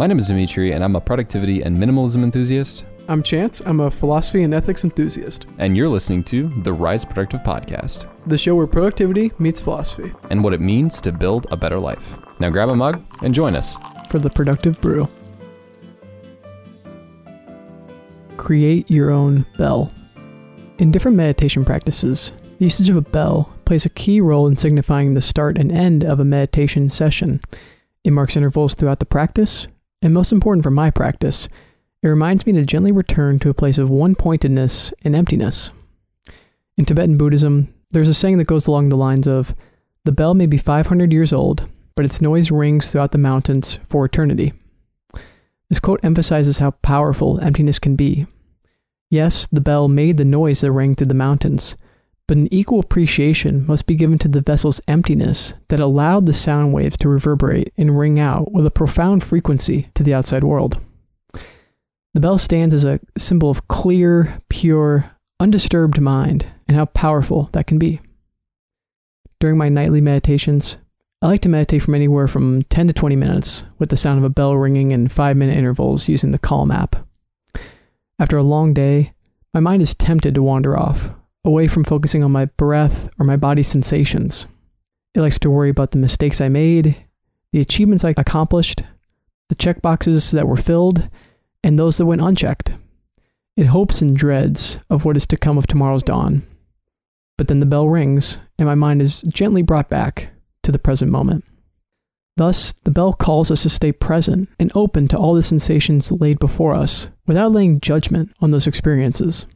My name is Demetri, and I'm a productivity and minimalism enthusiast. I'm Chantz. I'm a philosophy and ethics enthusiast. And you're listening to the Rise Productive Podcast, the show where productivity meets philosophy and what it means to build a better life. Now grab a mug and join us for the Productive Brew. Create your own bell. In different meditation practices, the usage of a bell plays a key role in signifying the start and end of a meditation session. It marks intervals throughout the practice, and most important for my practice, it reminds me to gently return to a place of one pointedness and emptiness. In Tibetan Buddhism, there's a saying that goes along the lines of The bell may be 500 years old, but its noise rings throughout the mountains for eternity. This quote emphasizes how powerful emptiness can be. Yes, the bell made the noise that rang through the mountains, but an equal appreciation must be given to the vessel's emptiness that allowed the sound waves to reverberate and ring out with a profound frequency to the outside world. The bell stands as a symbol of clear, pure, undisturbed mind and how powerful that can be. During my nightly meditations, I like to meditate from anywhere from 10 to 20 minutes with the sound of a bell ringing in 5 minute intervals using the Calm app. After a long day, my mind is tempted to wander off, away from focusing on my breath or my body's sensations. It likes to worry about the mistakes I made, the achievements I accomplished, the check boxes that were filled, and those that went unchecked. It hopes and dreads of what is to come of tomorrow's dawn. But then the bell rings, and my mind is gently brought back to the present moment. Thus, the bell calls us to stay present and open to all the sensations laid before us without laying judgment on those experiences.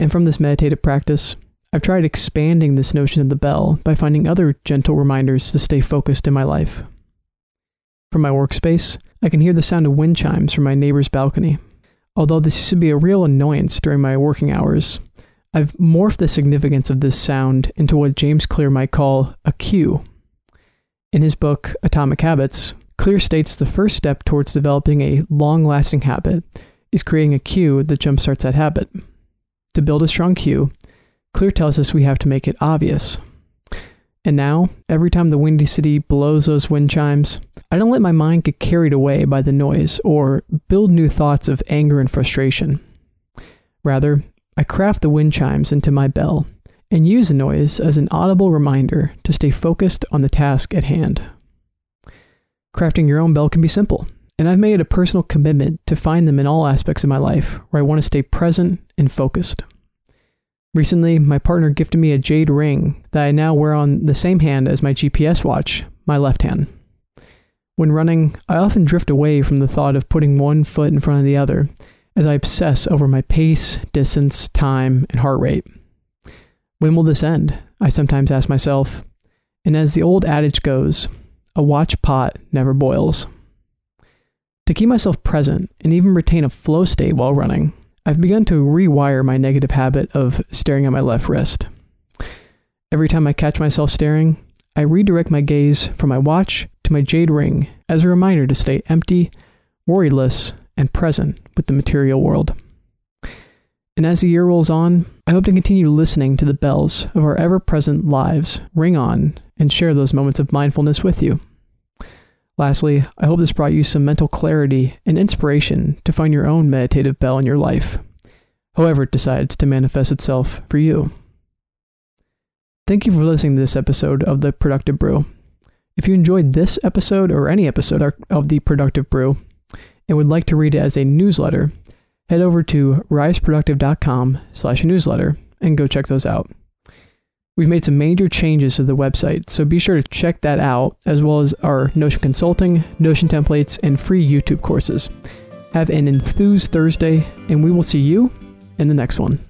And from this meditative practice, I've tried expanding this notion of the bell by finding other gentle reminders to stay focused in my life. From my workspace, I can hear the sound of wind chimes from my neighbor's balcony. Although this used to be a real annoyance during my working hours, I've morphed the significance of this sound into what James Clear might call a cue. In his book, Atomic Habits, Clear states the first step towards developing a long lasting habit is creating a cue that jumpstarts that habit. To build a strong cue, Clear tells us we have to make it obvious. And now, every time the Windy City blows those wind chimes, I don't let my mind get carried away by the noise or build new thoughts of anger and frustration. Rather, I craft the wind chimes into my bell and use the noise as an audible reminder to stay focused on the task at hand. Crafting your own bell can be simple, and I've made a personal commitment to find them in all aspects of my life where I want to stay present and focused. Recently, my partner gifted me a jade ring that I now wear on the same hand as my GPS watch, my left hand. When running, I often drift away from the thought of putting one foot in front of the other as I obsess over my pace, distance, time, and heart rate. When will this end? I sometimes ask myself. And as the old adage goes, a watch pot never boils. To keep myself present and even retain a flow state while running, I've begun to rewire my negative habit of staring at my left wrist. Every time I catch myself staring, I redirect my gaze from my watch to my jade ring as a reminder to stay empty, worryless, and present with the material world. And as the year rolls on, I hope to continue listening to the bells of our ever present lives ring on and share those moments of mindfulness with you. Lastly, I hope this brought you some mental clarity and inspiration to find your own meditative bell in your life, however it decides to manifest itself for you. Thank you for listening to this episode of The Productive Brew. If you enjoyed this episode or any episode of The Productive Brew, and would like to read it as a newsletter, head over to riseproductive.com slash newsletter and go check those out. We've made some major changes to the website, so be sure to check that out, as well as our Notion consulting, Notion templates, and free YouTube courses. Have an enthused Thursday, and we will see you in the next one.